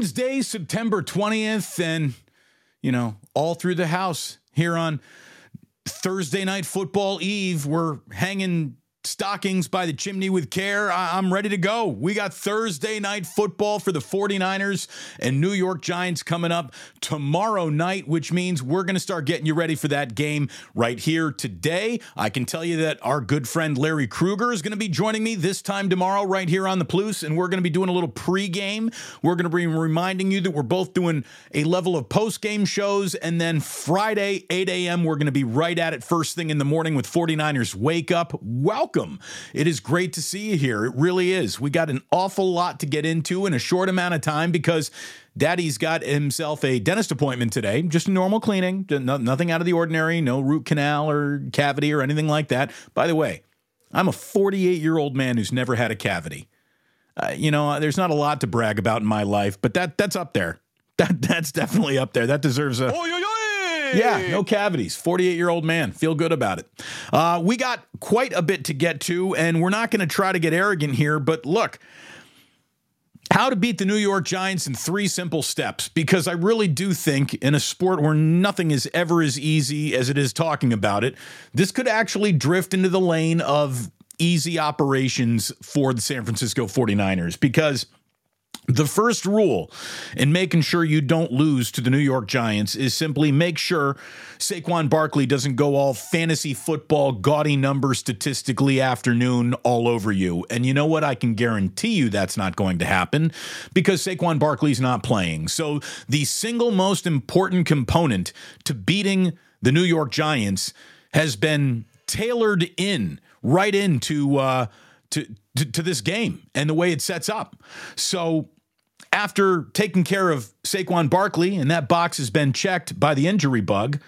Wednesday, September 20th, and, you know, all through the house here on Thursday Night Football Eve. We're hanging stockings by the chimney with care. I- am ready to go. We got Thursday night football for the 49ers and New York Giants coming up tomorrow night, which means we're going to start getting you ready for that game right here today. I can tell you that our good friend Larry Kruger is going to be joining me this time tomorrow right here on the Plus, and we're going to be doing a little pregame. We're going to be reminding you that we're both doing a level of postgame shows, and then Friday, 8 a.m., we're going to be right at it first thing in the morning with 49ers Wake Up. Welcome welcome. It is great to see you here. It really is. We got an awful lot to get into in a short amount of time because Daddy's got himself a dentist appointment today, just a normal cleaning, nothing out of the ordinary, no root canal or cavity or anything like that. By the way, I'm a 48 year old man who's never had a cavity. Uh, you know, there's not a lot to brag about in my life, but that that's up there. That that's definitely up there. That deserves a. Oh. Yeah, no cavities. 48 year old man. Feel good about it. Uh, we got quite a bit to get to, and we're not going to try to get arrogant here, but look. How to beat the New York Giants in three simple steps, because I really do think in a sport where nothing is ever as easy as it is talking about it, this could actually drift into the lane of easy operations for the San Francisco 49ers. Because the first rule in making sure you don't lose to the New York Giants is simply make sure Saquon Barkley doesn't go all fantasy football, gaudy number statistically afternoon all over you. And you know what? I can guarantee you that's not going to happen because Saquon Barkley's not playing. So the single most important component to beating the New York Giants has been tailored in right into uh, to, to, to this game and the way it sets up. So after taking care of Saquon Barkley, and that box has been checked by the injury bug,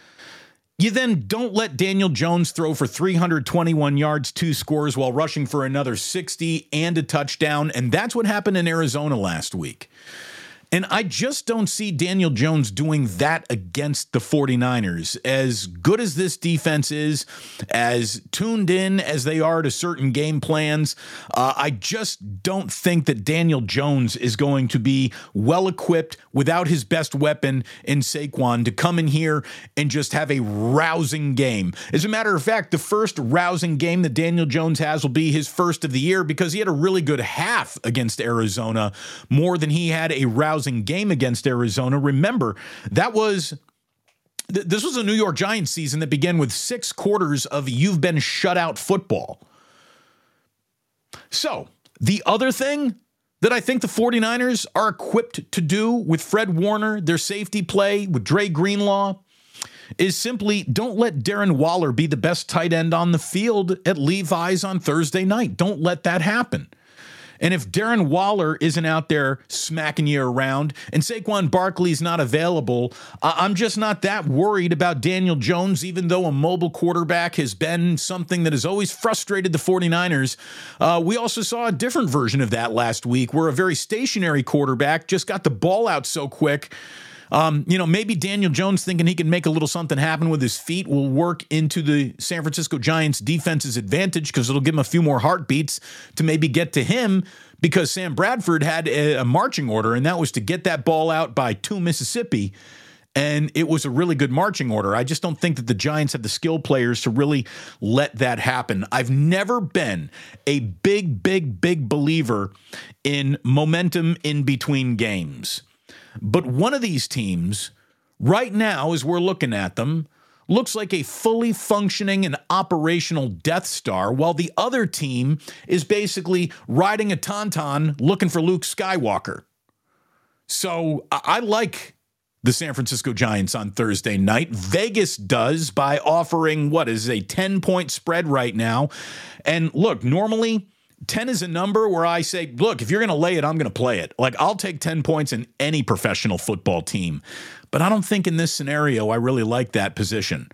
you then don't let Daniel Jones throw for 321 yards, two scores, while rushing for another 60 and a touchdown. And that's what happened in Arizona last week. And I just don't see Daniel Jones doing that against the 49ers. As good as this defense is, as tuned in as they are to certain game plans, uh, I just don't think that Daniel Jones is going to be well equipped without his best weapon in Saquon to come in here and just have a rousing game. As a matter of fact, the first rousing game that Daniel Jones has will be his first of the year because he had a really good half against Arizona, more than he had a rousing rousing game against Arizona. Remember, that was this was a New York Giants season that began with six quarters of you've been shut out football. So, the other thing that I think the 49ers are equipped to do with Fred Warner, their safety play, with Dre Greenlaw, is simply don't let Darren Waller be the best tight end on the field at Levi's on Thursday night. Don't let that happen. And if Darren Waller isn't out there smacking you around and Saquon Barkley's not available, I'm just not that worried about Daniel Jones, even though a mobile quarterback has been something that has always frustrated the 49ers. Uh, we also saw a different version of that last week where a very stationary quarterback just got the ball out so quick um, you know, maybe Daniel Jones thinking he can make a little something happen with his feet will work into the San Francisco Giants defense's advantage because it'll give him a few more heartbeats to maybe get to him because Sam Bradford had a, a marching order, and that was to get that ball out by two Mississippi. And it was a really good marching order. I just don't think that the Giants have the skill players to really let that happen. I've never been a big, big, big believer in momentum in between games. But one of these teams, right now, as we're looking at them, looks like a fully functioning and operational Death Star, while the other team is basically riding a Tauntaun looking for Luke Skywalker. So I like the San Francisco Giants on Thursday night. Vegas does by offering what is a 10 point spread right now. And look, normally 10 is a number where I say, look, if you're going to lay it, I'm going to play it. Like, I'll take 10 points in any professional football team. But I don't think in this scenario I really like that position.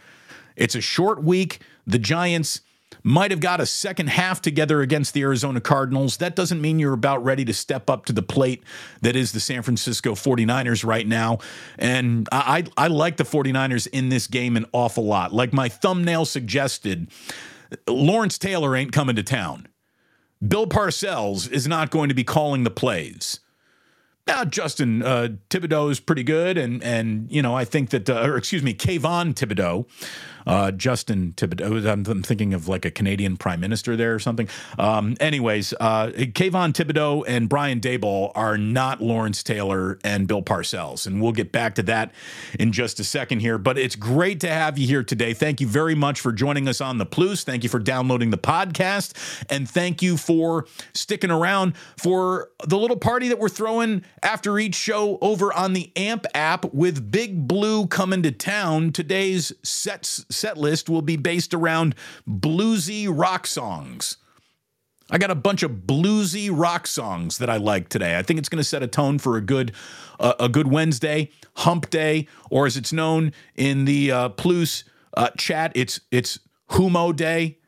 It's a short week. The Giants might have got a second half together against the Arizona Cardinals. That doesn't mean you're about ready to step up to the plate that is the San Francisco 49ers right now. And I, I, like the 49ers in this game an awful lot. Like my thumbnail suggested, Lawrence Taylor ain't coming to town. Bill Parcells is not going to be calling the plays. uh, Justin uh, Thibodeau is pretty good, and and you know I think that, uh, or excuse me, Kayvon Thibodeaux, uh, Justin Thibodeau. I'm, I'm, thinking of like a Canadian prime minister there or something. Um, anyways, uh, Kayvon Thibodeaux and Brian Daboll are not Lawrence Taylor and Bill Parcells, and we'll get back to that in just a second here. But it's great to have you here today. Thank you very much for joining us on the Plus. Thank you for downloading the podcast, and thank you for sticking around for the little party that we're throwing after each show over on the AMP app with Big Blue coming to town. Today's sets set list will be based around bluesy rock songs. I got a bunch of bluesy rock songs that I like today. I think it's going to set a tone for a good uh, a good Wednesday, Hump Day, or as it's known in the uh, Plus uh, chat, it's it's Humo Day.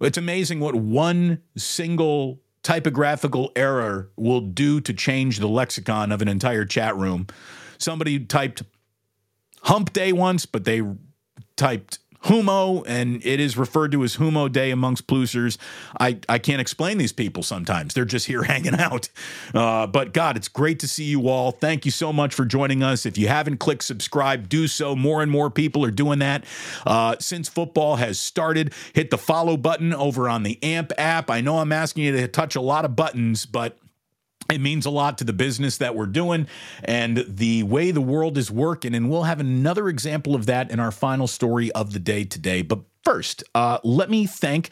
It's amazing what one single typographical error will do to change the lexicon of an entire chat room. Somebody typed Hump Day once, but they typed Humo, and it is referred to as Humo Day amongst Plusers. I, I can't explain these people sometimes. They're just here hanging out. Uh, but God, it's great to see you all. Thank you so much for joining us. If you haven't clicked subscribe, do so. More and more people are doing that. Uh, since football has started, hit the follow button over on the AMP app. I know I'm asking you to touch a lot of buttons, but it means a lot to the business that we're doing and the way the world is working. And we'll have another example of that in our final story of the day today. But first, uh, let me thank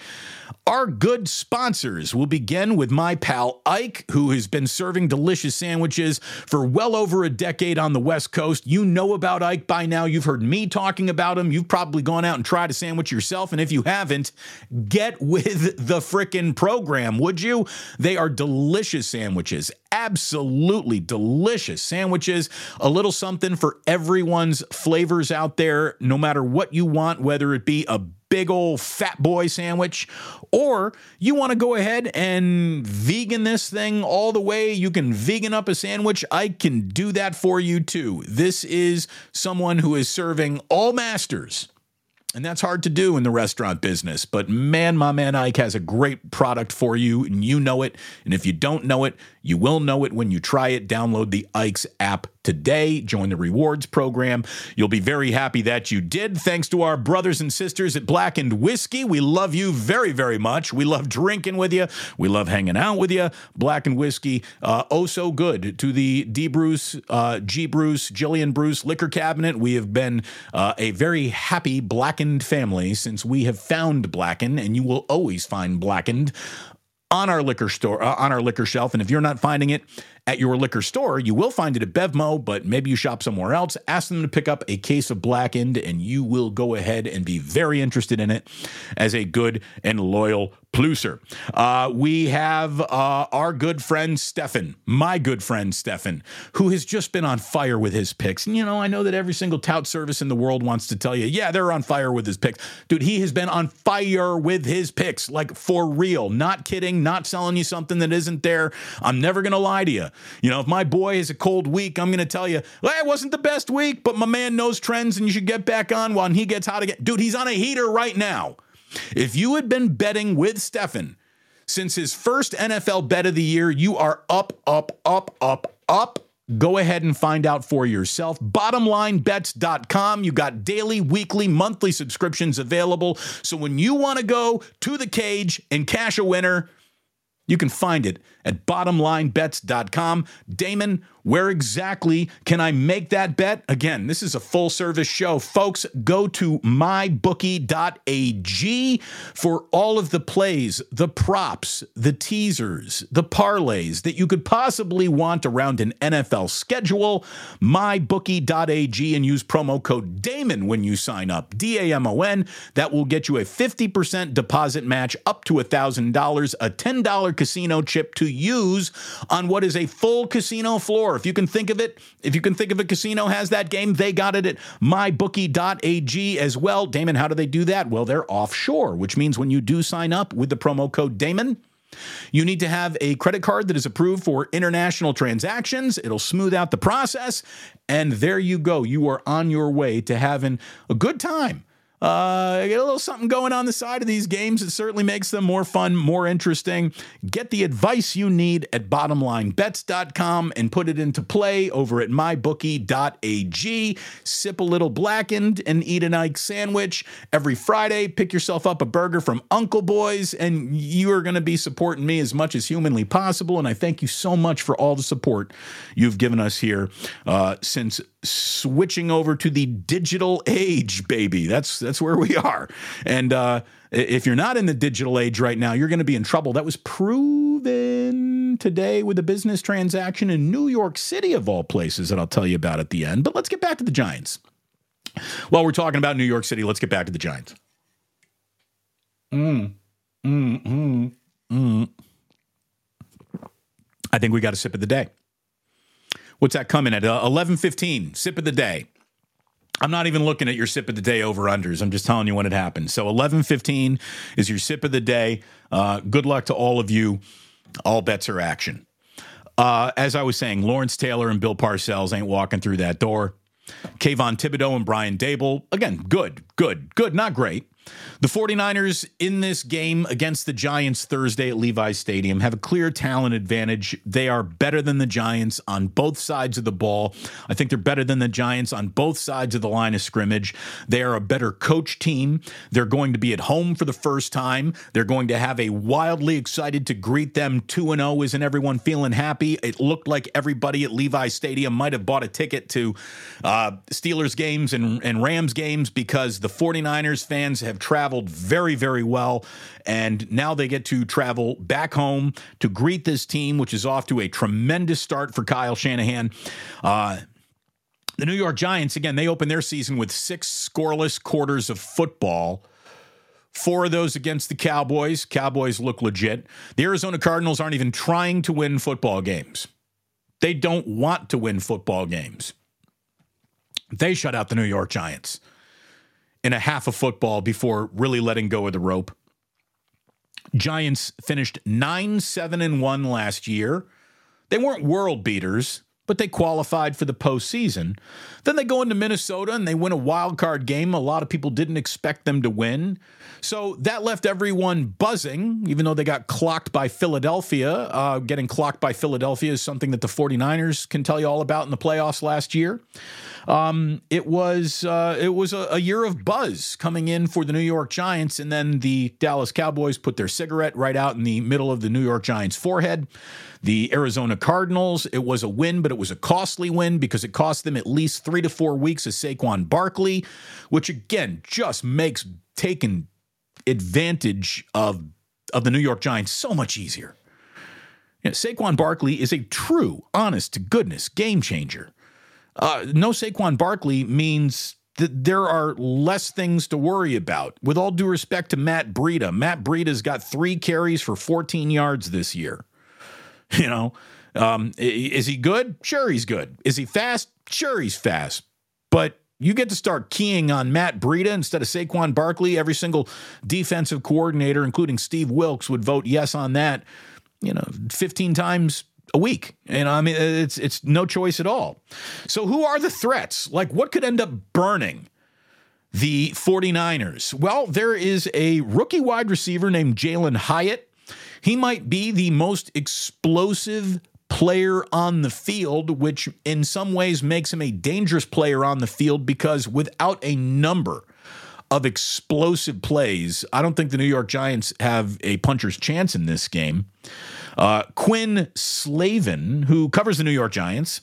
our good sponsors. We'll begin with my pal Ike, who has been serving delicious sandwiches for well over a decade on the West Coast. You know about Ike by now. You've heard me talking about him. You've probably gone out and tried a sandwich yourself. And if you haven't, get with the frickin' program, would you? They are delicious sandwiches. Absolutely delicious sandwiches. A little something for everyone's flavors out there, no matter what you want, whether it be a big old fat boy sandwich, or you want to go ahead and vegan this thing all the way, you can vegan up a sandwich. I can do that for you too. This is someone who is serving all masters. And that's hard to do in the restaurant business. But man, my man Ike has a great product for you, and you know it. And if you don't know it, you will know it when you try it. Download the Ike's app today. Join the rewards program. You'll be very happy that you did. Thanks to our brothers and sisters at Blackened Whiskey. We love you very, very much. We love drinking with you. We love hanging out with you. Blackened Whiskey, uh, oh so good. To the D Bruce, uh, G Bruce, Jillian Bruce liquor cabinet. We have been uh, a very happy Blackened family since we have found Blackened, and you will always find Blackened on our liquor store uh, on our liquor shelf and if you're not finding it at your liquor store you will find it at bevmo but maybe you shop somewhere else. Ask them to pick up a case of blackened and you will go ahead and be very interested in it as a good and loyal Pluser. Uh, we have uh, our good friend Stefan, my good friend Stefan, who has just been on fire with his picks. And you know, I know that every single tout service in the world wants to tell you, yeah, they're on fire with his picks. Dude, he has been on fire with his picks, like for real. Not kidding, not selling you something that isn't there. I'm never going to lie to you. You know, if my boy has a cold week, I'm going to tell you, well, it wasn't the best week, but my man knows trends and you should get back on while he gets hot again. Dude, he's on a heater right now. If you had been betting with Stefan since his first NFL bet of the year, you are up, up, up, up, up. Go ahead and find out for yourself. Bottomlinebets.com. You got daily, weekly, monthly subscriptions available. So when you want to go to the cage and cash a winner, you can find it at bottomlinebets.com. Damon, where exactly can I make that bet? Again, this is a full service show. Folks, go to mybookie.ag for all of the plays, the props, the teasers, the parlays that you could possibly want around an NFL schedule. Mybookie.ag and use promo code DAMON when you sign up. D A M O N. That will get you a 50% deposit match up to $1,000, a $10 casino chip to use on what is a full casino floor. If you can think of it, if you can think of a casino has that game, they got it at mybookie.ag as well. Damon, how do they do that? Well, they're offshore, which means when you do sign up with the promo code Damon, you need to have a credit card that is approved for international transactions. It'll smooth out the process. And there you go. You are on your way to having a good time Uh, get a little something going on the side of these games. It certainly makes them more fun, more interesting. Get the advice you need at bottomlinebets.com and put it into play over at mybookie.ag. Sip a little blackened and eat an Ike sandwich every Friday. Pick yourself up a burger from Uncle Boys, and you are going to be supporting me as much as humanly possible. And I thank you so much for all the support you've given us here uh, since switching over to the digital age, baby. That's that's where we are. And uh, if you're not in the digital age right now, you're going to be in trouble. That was proven today with a business transaction in New York City, of all places, that I'll tell you about at the end. But let's get back to the Giants. While we're talking about New York City, let's get back to the Giants. Mm. Mm, mm, mm. I think we got a sip of the day. What's that coming at? Uh, 11:15. Sip of the day. I'm not even looking at your sip of the day over unders. I'm just telling you when it happens. So 11:15 is your sip of the day. Uh, good luck to all of you. All bets are action. Uh, as I was saying, Lawrence Taylor and Bill Parcells ain't walking through that door. Kayvon Thibodeaux and Brian Daboll again, good, good, good, not great. The 49ers in this game against the Giants Thursday at Levi's Stadium have a clear talent advantage. They are better than the Giants on both sides of the ball. I think they're better than the Giants on both sides of the line of scrimmage. They are a better coach team. They're going to be at home for the first time. They're going to have a wildly excited to greet them 2 0. Isn't everyone feeling happy? It looked like everybody at Levi's Stadium might have bought a ticket to uh, Steelers games and, and Rams games because the 49ers fans have traveled very, very well. And now they get to travel back home to greet this team, which is off to a tremendous start for Kyle Shanahan. Uh, the New York Giants, again, they open their season with six scoreless quarters of football. Four of those against the Cowboys. Cowboys look legit. The Arizona Cardinals aren't even trying to win football games. They don't want to win football games. They shut out the New York Giants in a half of football before really letting go of the rope. Giants finished 9 7 and 1 last year. They weren't world beaters, but they qualified for the postseason. Then they go into Minnesota and they win a wild card game. A lot of people didn't expect them to win. So that left everyone buzzing, even though they got clocked by Philadelphia. Uh, getting clocked by Philadelphia is something that the 49ers can tell you all about in the playoffs last year. Um, it was uh, it was a, a, year of buzz coming in for the New York Giants, and then the Dallas Cowboys put their cigarette right out in the middle of the New York Giants' forehead. The Arizona Cardinals, it was a win, but it was a costly win because it cost them at least three to four weeks of Saquon Barkley, which again just makes taking advantage of of the New York Giants so much easier. You know, Saquon Barkley is a true, honest to goodness game changer. Uh, no Saquon Barkley means that there are less things to worry about. With all due respect to Matt Breida, Matt Breida's got three carries for 14 yards this year. You know, um, is he good? Sure, he's good. Is he fast? Sure, he's fast. But you get to start keying on Matt Breida instead of Saquon Barkley. Every single defensive coordinator, including Steve Wilks, would vote yes on that. You know, 15 times a week. And I mean, it's it's no choice at all. So who are the threats? Like what could end up burning the 49ers? Well, there is a rookie wide receiver named Jalin Hyatt. He might be the most explosive player on the field, which in some ways makes him a dangerous player on the field because without a number of explosive plays, I don't think the New York Giants have a puncher's chance in this game. Uh, Quinn Slavin, who covers the New York Giants,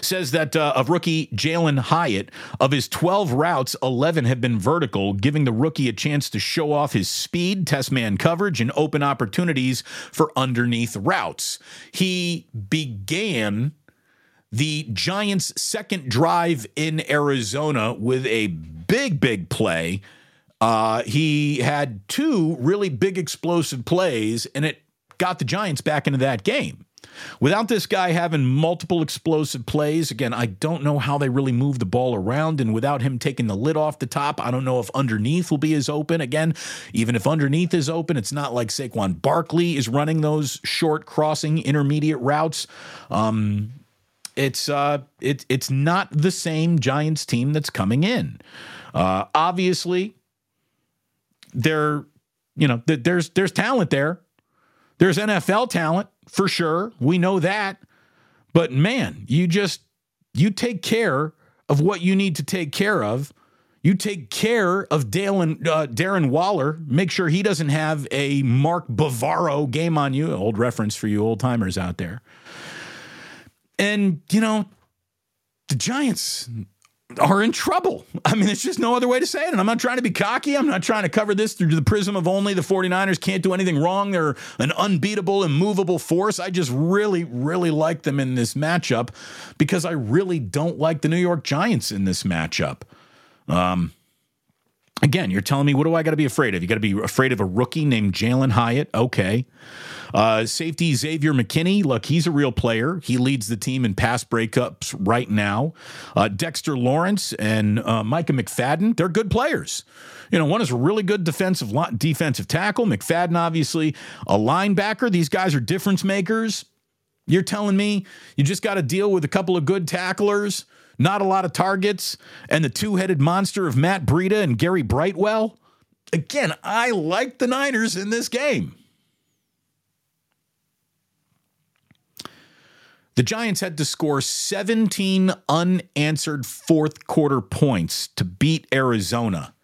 says that uh, of rookie Jalin Hyatt, of his 12 routes, 11 have been vertical, giving the rookie a chance to show off his speed, test man coverage, and open opportunities for underneath routes. He began the Giants' second drive in Arizona with a big, big play. Uh, he had two really big explosive plays, and it got the Giants back into that game. Without this guy having multiple explosive plays, again, I don't know how they really move the ball around. And without him taking the lid off the top, I don't know if underneath will be as open. Again, even if underneath is open, it's not like Saquon Barkley is running those short crossing intermediate routes. Um, it's uh, it, it's not the same Giants team that's coming in. Uh, obviously, there, you know, th- there's there's talent there. There's NFL talent for sure. We know that. But man, you just you take care of what you need to take care of. You take care of Dalen, uh, Darren Waller. Make sure he doesn't have a Mark Bavaro game on you. Old reference for you old timers out there. And you know, the Giants are in trouble. I mean, it's just no other way to say it. And I'm not trying to be cocky. I'm not trying to cover this through the prism of only the 49ers can't do anything wrong. They're an unbeatable, immovable force. I just really, really like them in this matchup because I really don't like the New York Giants in this matchup. Um, again, you're telling me, what do I got to be afraid of? You got to be afraid of a rookie named Jalin Hyatt. Okay. Uh, safety Xavier McKinney, look, he's a real player. He leads the team in pass breakups right now. Uh, Dexter Lawrence and uh, Micah McFadden, they're good players. You know, one is a really good defensive defensive tackle. McFadden, obviously, a linebacker. These guys are difference makers. You're telling me you just got to deal with a couple of good tacklers, not a lot of targets, and the two headed monster of Matt Breida and Gary Brightwell? Again, I like the Niners in this game. The Giants had to score 17 unanswered fourth quarter points to beat Arizona.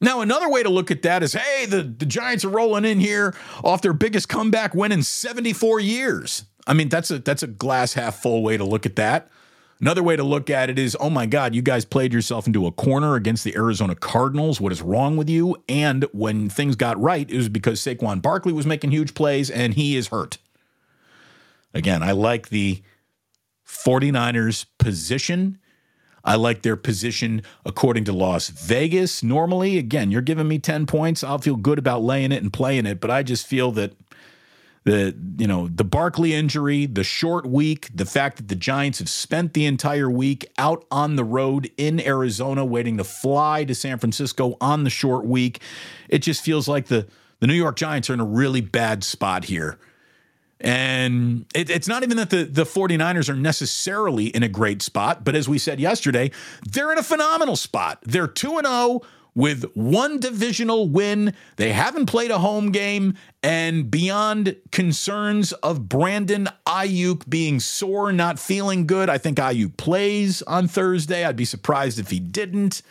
Now, another way to look at that is hey, the, the Giants are rolling in here off their biggest comeback win in 74 years. I mean, that's a that's a glass half full way to look at that. Another way to look at it is, oh my God, you guys played yourself into a corner against the Arizona Cardinals. What is wrong with you? And when things got right, it was because Saquon Barkley was making huge plays and he is hurt. Again, I like the 49ers position. I like their position according to Las Vegas. Normally, again, you're giving me 10 points. I'll feel good about laying it and playing it, but I just feel that the you know the Barkley injury, the short week, the fact that the Giants have spent the entire week out on the road in Arizona waiting to fly to San Francisco on the short week, it just feels like the the New York Giants are in a really bad spot here. And it, it's not even that the, the 49ers are necessarily in a great spot, but as we said yesterday, they're in a phenomenal spot. They're 2 0 with one divisional win. They haven't played a home game. And beyond concerns of Brandon Aiyuk being sore, not feeling good, I think Aiyuk plays on Thursday. I'd be surprised if he didn't.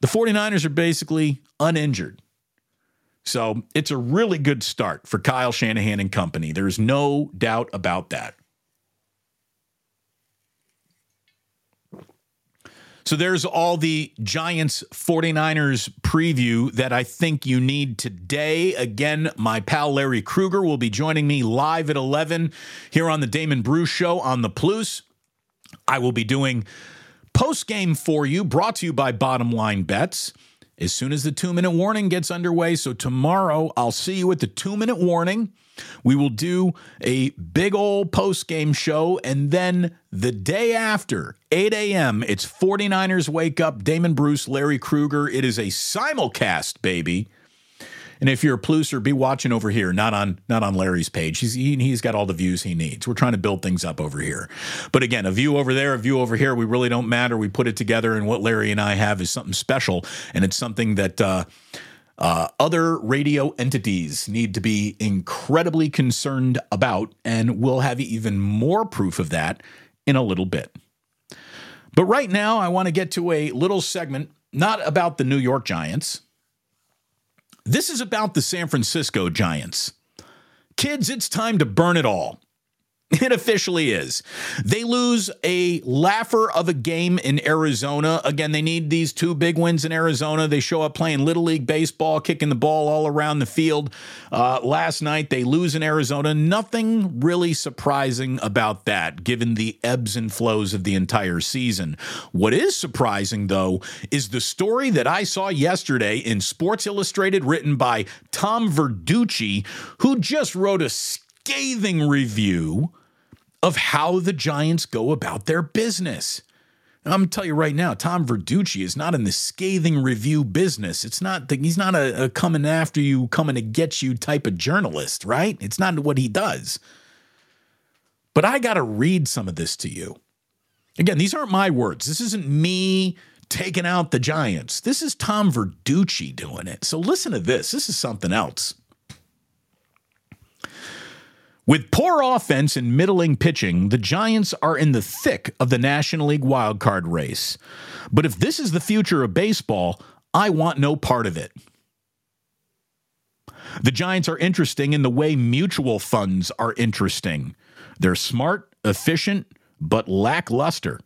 The 49ers are basically uninjured. So it's a really good start for Kyle Shanahan and company. There's no doubt about that. So there's all the Giants 49ers preview that I think you need today. Again, my pal Larry Kruger will be joining me live at 11 here on the Damon Bruce Show on the Plus. I will be doing post game for you, brought to you by Bottom Line Bets as soon as the two minute warning gets underway. So tomorrow, I'll see you at the two minute warning. We will do a big old post game show. And then the day after, 8 a.m., it's 49ers Wake Up, Damon Bruce, Larry Kruger. It is a simulcast, baby. And if you're a plusser, be watching over here, not on not on Larry's page. He's he, he's got all the views he needs. We're trying to build things up over here. But again, a view over there, a view over here, we really don't matter. We put it together, and what Larry and I have is something special, and it's something that. Uh, uh, other radio entities need to be incredibly concerned about, and we'll have even more proof of that in a little bit. But right now, I want to get to a little segment, not about the New York Giants, this is about the San Francisco Giants. Kids, it's time to burn it all. It officially is. They lose a laugher of a game in Arizona. Again, they need these two big wins in Arizona. They show up playing Little League Baseball, kicking the ball all around the field. Uh, last night, they lose in Arizona. Nothing really surprising about that, given the ebbs and flows of the entire season. What is surprising, though, is the story that I saw yesterday in Sports Illustrated, written by Tom Verducci, who just wrote a scathing review of how the Giants go about their business. I'm gonna tell you right now, Tom Verducci is not in the scathing review business. It's not the, he's not a, a coming after you, coming to get you type of journalist, right? It's not what he does. But I got to read some of this to you. Again, these aren't my words. This isn't me taking out the Giants. This is Tom Verducci doing it. So listen to this. This is something else. With poor offense and middling pitching, the Giants are in the thick of the National League wildcard race. But if this is the future of baseball, I want no part of it. The Giants are interesting in the way mutual funds are interesting. They're smart, efficient, but lackluster.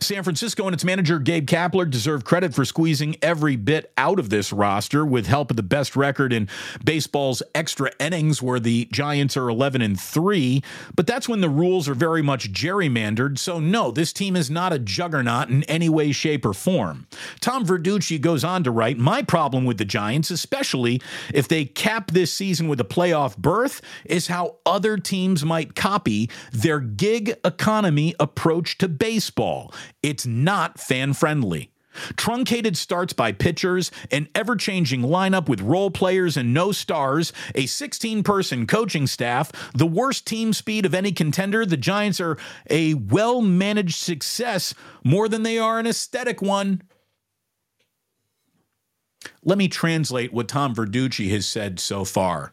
San Francisco and its manager Gabe Kapler deserve credit for squeezing every bit out of this roster with help of the best record in baseball's extra innings where the Giants are 11 and 3, but that's when the rules are very much gerrymandered. So no, this team is not a juggernaut in any way shape or form. Tom Verducci goes on to write, "My problem with the Giants, especially if they cap this season with a playoff berth, is how other teams might copy their gig economy approach to baseball." It's not fan friendly. Truncated starts by pitchers, an ever changing lineup with role players and no stars, a 16 person coaching staff, the worst team speed of any contender. The Giants are a well managed success more than they are an aesthetic one. Let me translate what Tom Verducci has said so far.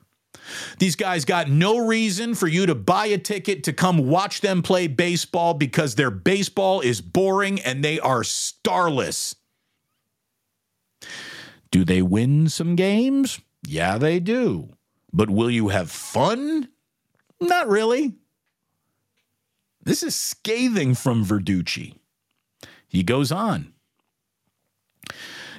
These guys got no reason for you to buy a ticket to come watch them play baseball because their baseball is boring and they are starless. Do they win some games? Yeah, they do. But will you have fun? Not really. This is scathing from Verducci. He goes on.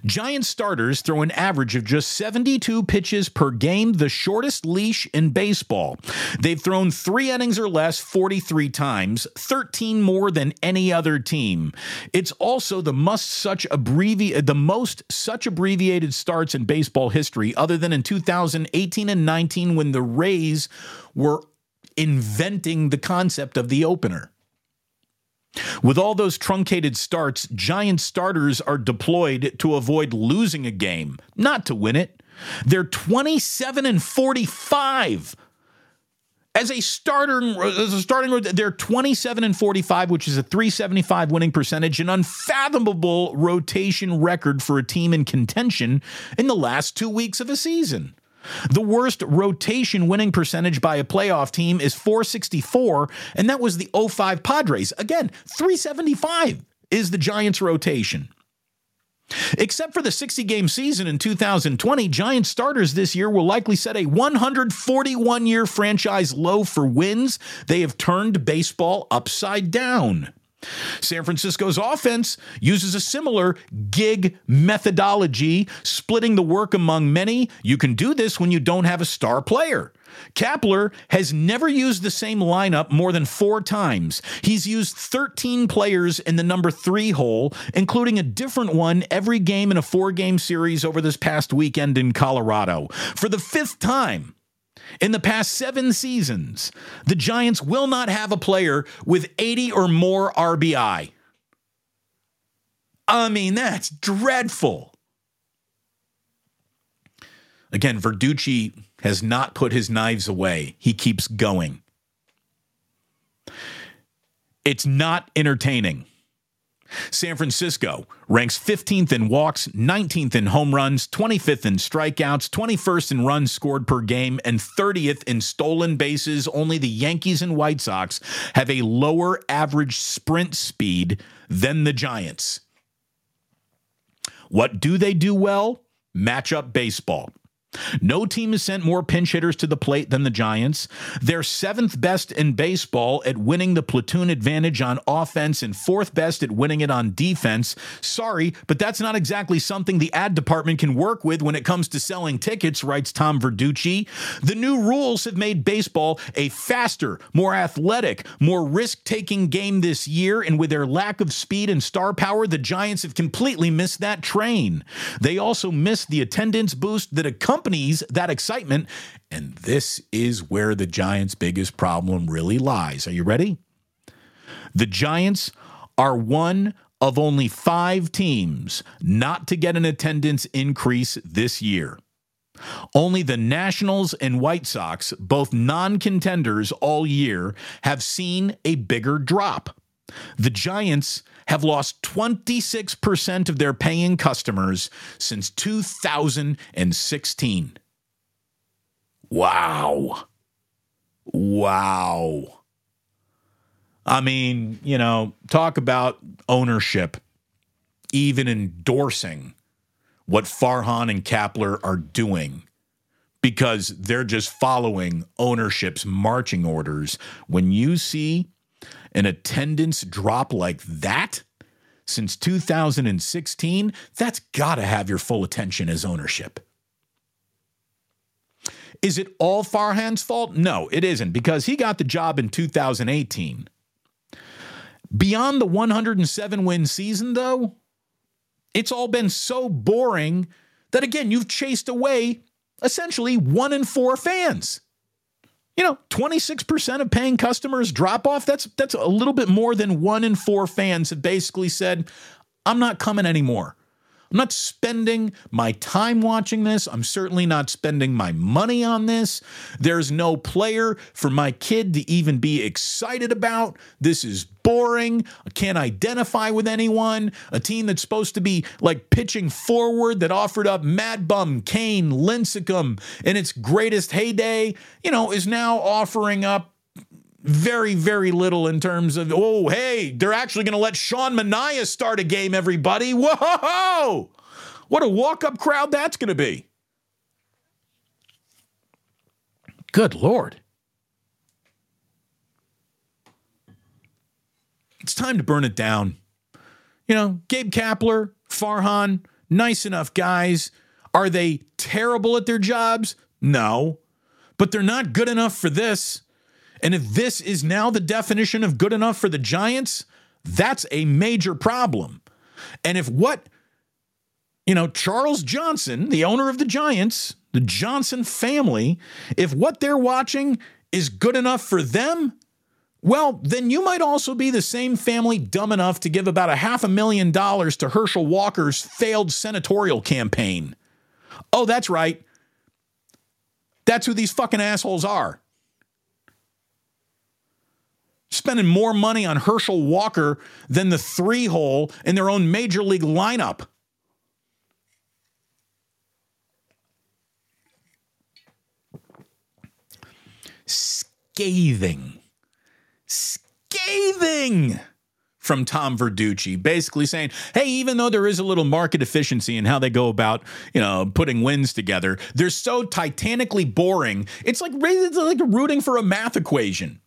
Giant starters throw an average of just 72 pitches per game, the shortest leash in baseball. They've thrown three innings or less 43 times, 13 more than any other team. It's also the must such abbrevi- the most such abbreviated starts in baseball history, other than in 2018 and 19 when the Rays were inventing the concept of the opener. With all those truncated starts, Giant starters are deployed to avoid losing a game, not to win it. They're 27 and 45. As a starter, as a starting, they're 27 and 45, which is a 375 winning percentage, an unfathomable rotation record for a team in contention in the last two weeks of a season. The worst rotation winning percentage by a playoff team is 464, and that was the 05 Padres. Again, 375 is the Giants' rotation. Except for the 60 game season in 2020, Giants starters this year will likely set a 141 year franchise low for wins. They have turned baseball upside down. San Francisco's offense uses a similar gig methodology, splitting the work among many. You can do this when you don't have a star player. Kapler has never used the same lineup more than four times. He's used 13 players in the number three hole, including a different one every game in a four game series over this past weekend in Colorado. For the fifth time, in the past seven seasons, the Giants will not have a player with 80 or more RBI. I mean, that's dreadful. Again, Verducci has not put his knives away. He keeps going. It's not entertaining. San Francisco ranks 15th in walks, 19th in home runs, 25th in strikeouts, 21st in runs scored per game, and 30th in stolen bases. Only the Yankees and White Sox have a lower average sprint speed than the Giants. What do they do well? Matchup baseball. No team has sent more pinch hitters to the plate than the Giants. They're seventh best in baseball at winning the platoon advantage on offense and fourth best at winning it on defense. Sorry, but that's not exactly something the ad department can work with when it comes to selling tickets, writes Tom Verducci. The new rules have made baseball a faster, more athletic, more risk taking game this year, and with their lack of speed and star power, the Giants have completely missed that train. They also missed the attendance boost that accompanied accompanies that excitement. And this is where the Giants' biggest problem really lies. Are you ready? The Giants are one of only five teams not to get an attendance increase this year. Only the Nationals and White Sox, both non contenders all year, have seen a bigger drop. The Giants have lost 26% of their paying customers since 2016. Wow. Wow. I mean, you know, talk about ownership, even endorsing what Farhan and Kapler are doing because they're just following ownership's marching orders. When you see an attendance drop like that since 2016, that's got to have your full attention as ownership. Is it all Farhan's fault? No, it isn't because he got the job in 2018. Beyond the 107 win season, though, it's all been so boring that, again, you've chased away essentially one in four fans. You know, 26% of paying customers drop off. That's that's a little bit more than one in four fans have basically said, I'm not coming anymore. I'm not spending my time watching this. I'm certainly not spending my money on this. There's no player for my kid to even be excited about. This is boring. I can't identify with anyone. A team that's supposed to be like pitching forward that offered up Mad Bum, Cain, Lincecum in its greatest heyday, you know, is now offering up very, very little in terms of, oh, hey, they're actually going to let Sean Manaea start a game, everybody. Whoa! What a walk up crowd that's going to be. Good Lord. It's time to burn it down. You know, Gabe Kapler, Farhan, nice enough guys. Are they terrible at their jobs? No. But they're not good enough for this. And if this is now the definition of good enough for the Giants, that's a major problem. And if what, you know, Charles Johnson, the owner of the Giants, the Johnson family, if what they're watching is good enough for them, well, then you might also be the same family dumb enough to give about a half a million dollars to Herschel Walker's failed senatorial campaign. Oh, that's right. That's who these fucking assholes are spending more money on Herschel Walker than the three hole in their own major league lineup. Scathing. Scathing from Tom Verducci, basically saying, hey, even though there is a little market efficiency in how they go about, you know, putting wins together, they're so titanically boring. It's like, it's like rooting for a math equation.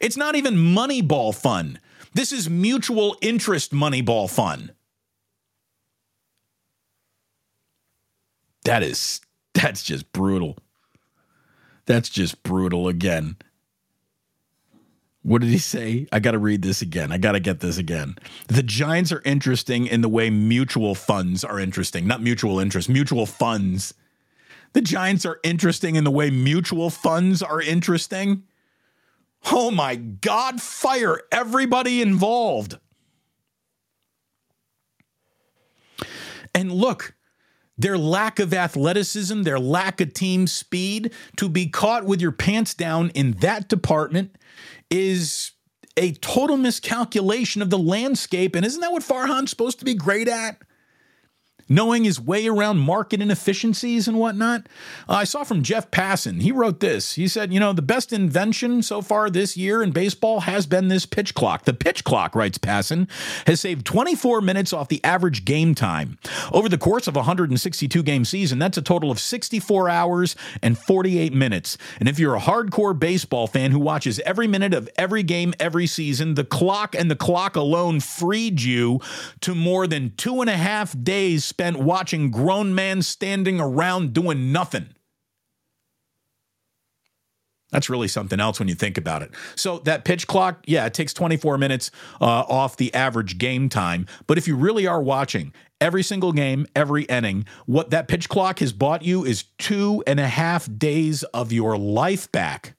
It's not even Moneyball fun. This is mutual interest Moneyball fun. That is, that's just brutal. That's just brutal again. What did he say? I got to read this again. I got to get this again. The Giants are interesting in the way mutual funds are interesting, not mutual interest, mutual funds. The Giants are interesting in the way mutual funds are interesting. Oh my God, fire everybody involved. And look, their lack of athleticism, their lack of team speed, to be caught with your pants down in that department is a total miscalculation of the landscape. And isn't that what Farhan's supposed to be great at? Knowing his way around market inefficiencies and whatnot. Uh, I saw from Jeff Passan, he wrote this. He said, You know, the best invention so far this year in baseball has been this pitch clock. The pitch clock, writes Passan, has saved 24 minutes off the average game time. Over the course of a 162 game season, that's a total of 64 hours and 48 minutes. And if you're a hardcore baseball fan who watches every minute of every game every season, the clock and the clock alone freed you to more than two and a half days spent watching grown men standing around doing nothing. That's really something else when you think about it. So that pitch clock, yeah, it takes 24 minutes uh, off the average game time. But if you really are watching every single game, every inning, what that pitch clock has bought you is two and a half days of your life back.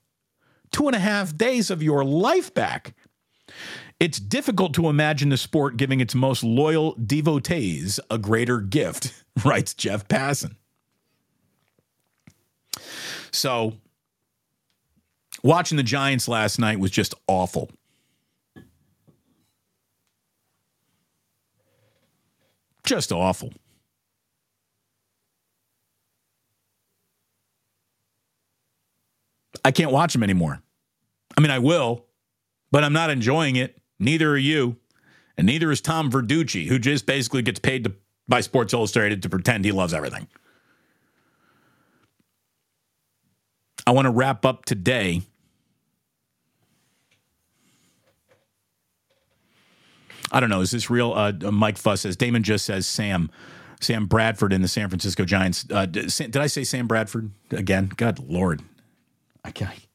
Two and a half days of your life back. It's difficult to imagine the sport giving its most loyal devotees a greater gift, writes Jeff Passan. So, watching the Giants last night was just awful. Just awful. I can't watch them anymore. I mean, I will, but I'm not enjoying it. Neither are you. And neither is Tom Verducci, who just basically gets paid to, by Sports Illustrated to pretend he loves everything. I want to wrap up today. I don't know. Is this real? Uh, Mike Fuss says Damon just says Sam, Sam Bradford in the San Francisco Giants. Uh, did I say Sam Bradford again? God Lord, I can't.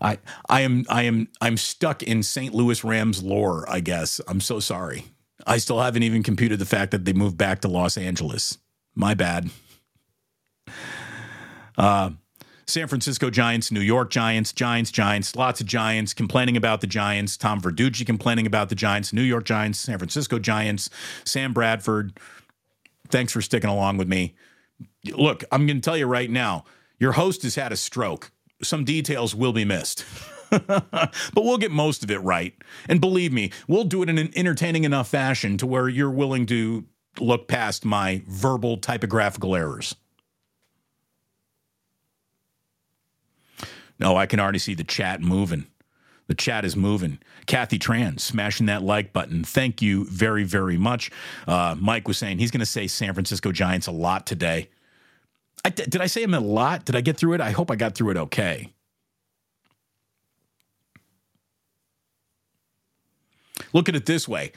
I I am I am I'm stuck in St. Louis Rams lore, I guess. I'm so sorry. I still haven't even computed the fact that they moved back to Los Angeles. My bad. Uh, San Francisco Giants, New York Giants, Giants, Giants, lots of Giants complaining about the Giants. Tom Verducci complaining about the Giants, New York Giants, San Francisco Giants, Sam Bradford. Thanks for sticking along with me. Look, I'm going to tell you right now your host has had a stroke some details will be missed. but we'll get most of it right. And believe me, we'll do it in an entertaining enough fashion to where you're willing to look past my verbal typographical errors. No, I can already see the chat moving. The chat is moving. Kathy Tran smashing that like button. Thank you very, very much. Uh, Mike was saying he's going to say San Francisco Giants a lot today. I, did I say him a lot? Did I get through it? I hope I got through it okay. Look at it this way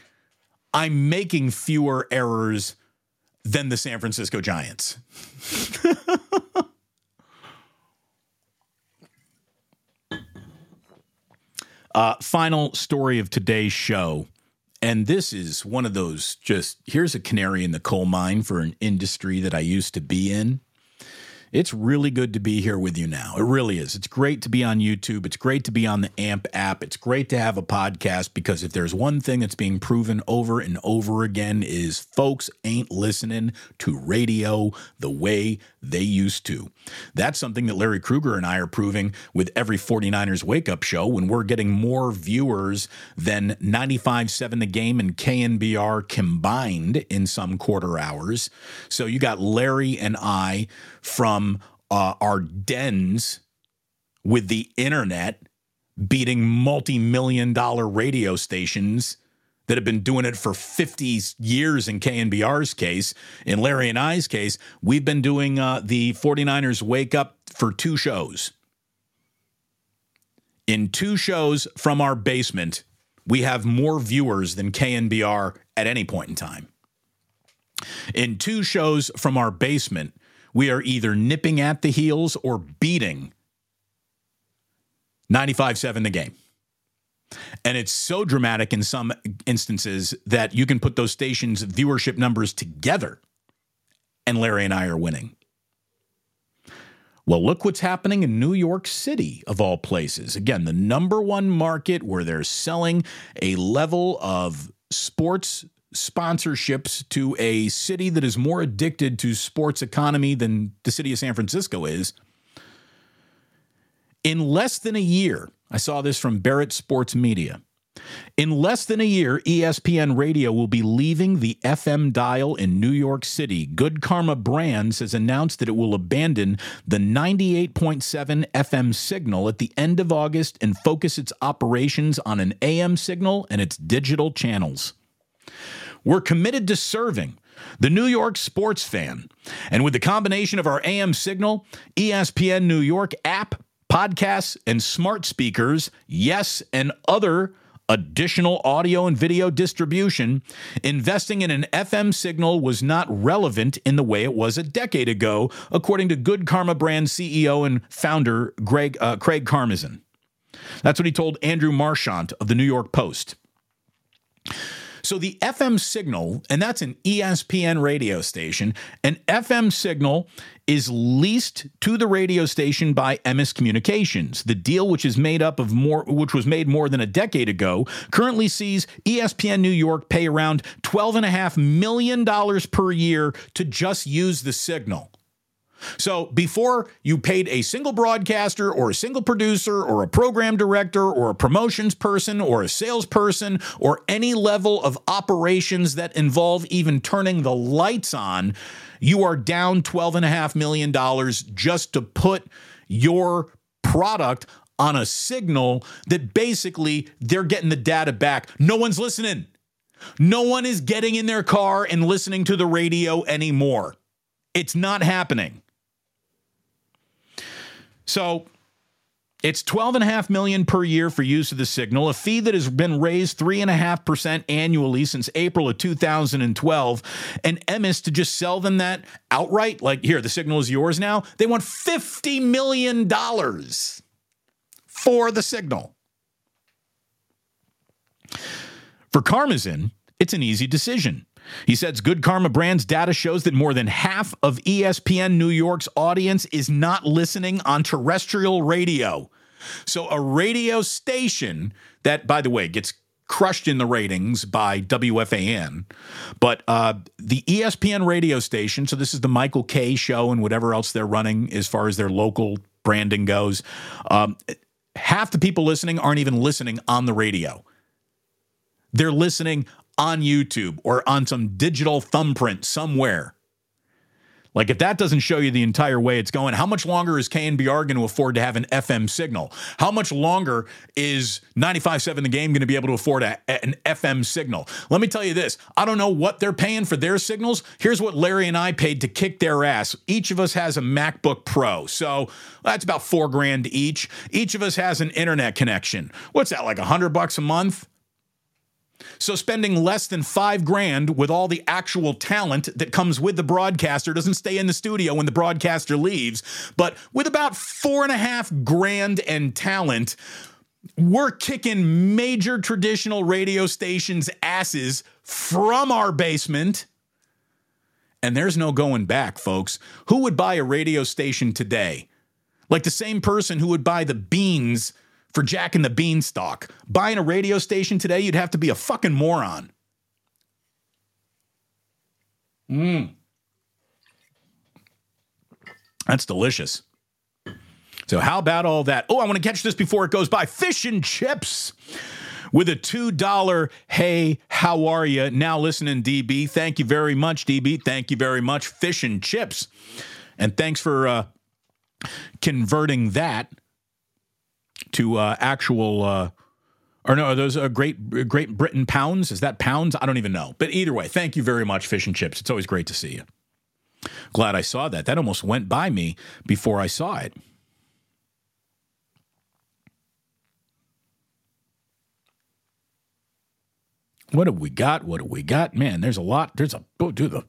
I'm making fewer errors than the San Francisco Giants. uh, final story of today's show. And this is one of those just here's a canary in the coal mine for an industry that I used to be in. It's really good to be here with you now. It really is. It's great to be on YouTube. It's great to be on the AMP app. It's great to have a podcast because if there's one thing that's being proven over and over again is folks ain't listening to radio the way they used to. That's something that Larry Krueger and I are proving with every 49ers wake up show when we're getting more viewers than 95.7 the game and KNBR combined in some quarter hours. So you got Larry and I from uh, our dens with the internet beating multi million dollar radio stations that have been doing it for 50 years in KNBR's case. In Larry and I's case, we've been doing uh, the 49ers Wake Up for two shows. In two shows from our basement, we have more viewers than KNBR at any point in time. In two shows from our basement, we are either nipping at the heels or beating 95-7 the game. And it's so dramatic in some instances that you can put those stations' viewership numbers together, and Larry and I are winning. Well, look what's happening in New York City, of all places. Again, the number one market where they're selling a level of sports sponsorships to a city that is more addicted to sports economy than the city of San Francisco is. In less than a year, I saw this from Barrett Sports Media. In less than a year, ESPN Radio will be leaving the FM dial in New York City. Good Karma Brands has announced that it will abandon the 98.7 FM signal at the end of August and focus its operations on an AM signal and its digital channels. We're committed to serving the New York sports fan. And with the combination of our AM signal, ESPN New York app, podcasts, and smart speakers, yes, and other additional audio and video distribution, investing in an FM signal was not relevant in the way it was a decade ago, according to Good Karma Brand CEO and founder Greg, uh, Craig Karmazin. That's what he told Andrew Marchand of the New York Post. So the FM signal, and that's an ESPN radio station, an FM signal is leased to the radio station by Emmis Communications. The deal, which is made up of more, which was made more than a decade ago, currently sees ESPN New York pay around $12.5 million per year to just use the signal. So before you paid a single broadcaster or a single producer or a program director or a promotions person or a salesperson or any level of operations that involve even turning the lights on, you are down $12.5 million just to put your product on a signal that basically they're getting the data back. No one's listening. No one is getting in their car and listening to the radio anymore. It's not happening. So it's 12.5 million per year for use of the signal, a fee that has been raised 3.5% annually since April of 2012. And Emmis to just sell them that outright, like here, the signal is yours now. They want $50 million for the signal. For Karmazin, it's an easy decision. He says Good Karma Brands data shows that more than half of ESPN New York's audience is not listening on terrestrial radio. So, a radio station that, by the way, gets crushed in the ratings by WFAN, but uh, the ESPN radio station, so this is the Michael Kay show and whatever else they're running as far as their local branding goes, um, half the people listening aren't even listening on the radio. They're listening on YouTube or on some digital thumbprint somewhere. Like if that doesn't show you the entire way it's going, how much longer is KNBR going to afford to have an FM signal? How much longer is 95.7 The Game going to be able to afford a, an FM signal? Let me tell you this. I don't know what they're paying for their signals. Here's what Larry and I paid to kick their ass. Each of us has a MacBook Pro. So that's about four grand each. Each of us has an internet connection. What's that, like a hundred bucks a month? So spending less than five grand with all the actual talent that comes with the broadcaster doesn't stay in the studio when the broadcaster leaves, but with about four and a half grand and talent, we're kicking major traditional radio stations' asses from our basement. And there's no going back, folks. Who would buy a radio station today? Like the same person who would buy the beans for Jack and the Beanstalk. Buying a radio station today, you'd have to be a fucking moron. Mmm. That's delicious. So, how about all that? Oh, I want to catch this before it goes by. Fish and chips with a $2 hey, how are you? Now listening, DB. Thank you very much, DB. Thank you very much. Fish and chips. And thanks for uh, converting that to uh, actual. Uh, or no, are those uh, Great Great Britain pounds? Is that pounds? I don't even know. But either way, thank you very much, Fish and Chips. It's always great to see you. Glad I saw that. That almost went by me before I saw it. What have we got? What have we got? Man, there's a lot. There's a oh, dude. The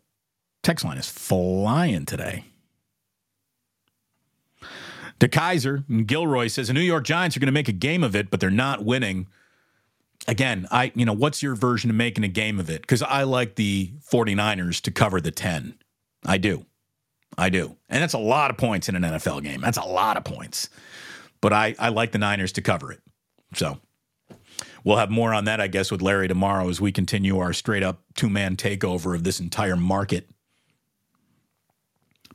text line is flying today. To Kaiser, Gilroy says the New York Giants are going to make a game of it, but they're not winning. Again, I you know, what's your version of making a game of it? Because I like the 49ers to cover the 10. I do. I do. And that's a lot of points in an NFL game. That's a lot of points. But I, I like the Niners to cover it. So we'll have more on that, I guess, with Larry tomorrow as we continue our straight up two man takeover of this entire market.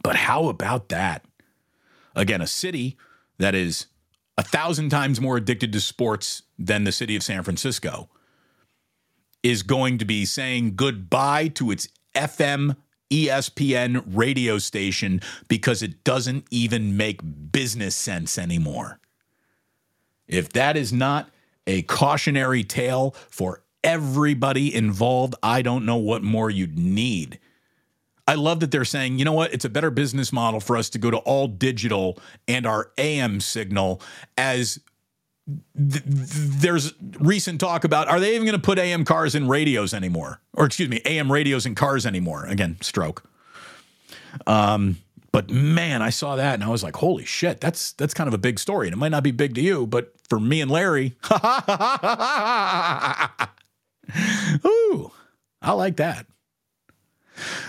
But how about that? Again, a city that is a thousand times more addicted to sports than the city of San Francisco is going to be saying goodbye to its FM ESPN radio station because it doesn't even make business sense anymore. If that is not a cautionary tale for everybody involved, I don't know what more you'd need. I love that they're saying, you know what, it's a better business model for us to go to all digital and our AM signal as th- there's recent talk about are they even going to put AM cars in radios anymore? Or excuse me, AM radios in cars anymore? Again, stroke. Um, but man, I saw that and I was like, holy shit, that's that's kind of a big story. And it might not be big to you, but for me and Larry, ooh, I like that.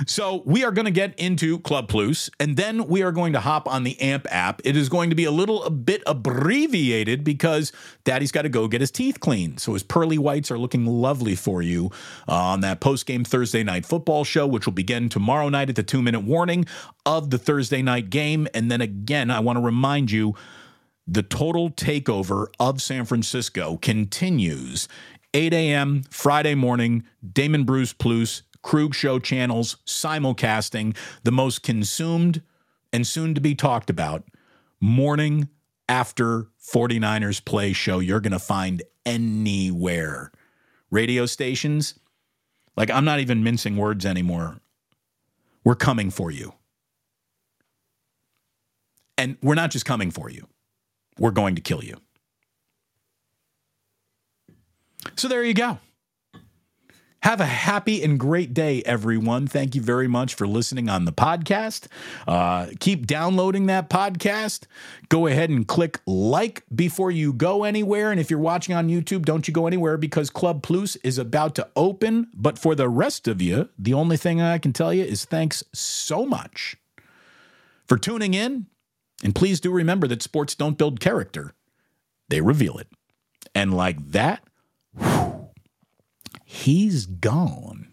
So we are going to get into Club Plus, and then we are going to hop on the AMP app. It is going to be a little a bit abbreviated because Daddy's got to go get his teeth cleaned. So his pearly whites are looking lovely for you uh, on that post game Thursday night football show, which will begin tomorrow night at the two minute warning of the Thursday night game. And then again, I want to remind you. The total takeover of San Francisco continues 8 a.m. Friday morning. Damon Bruce Plus Krug Show channels simulcasting the most consumed and soon to be talked about morning after 49ers play show you're going to find anywhere. Radio stations, like I'm not even mincing words anymore. We're coming for you. And we're not just coming for you, we're going to kill you. So there you go. Have a happy and great day, everyone. Thank you very much for listening on the podcast. Uh, keep downloading that podcast. Go ahead and click like before you go anywhere. And if you're watching on YouTube, don't you go anywhere because Club Plus is about to open. But for the rest of you, the only thing I can tell you is thanks so much for tuning in. And please do remember that sports don't build character, they reveal it. And like that, whew, he's gone.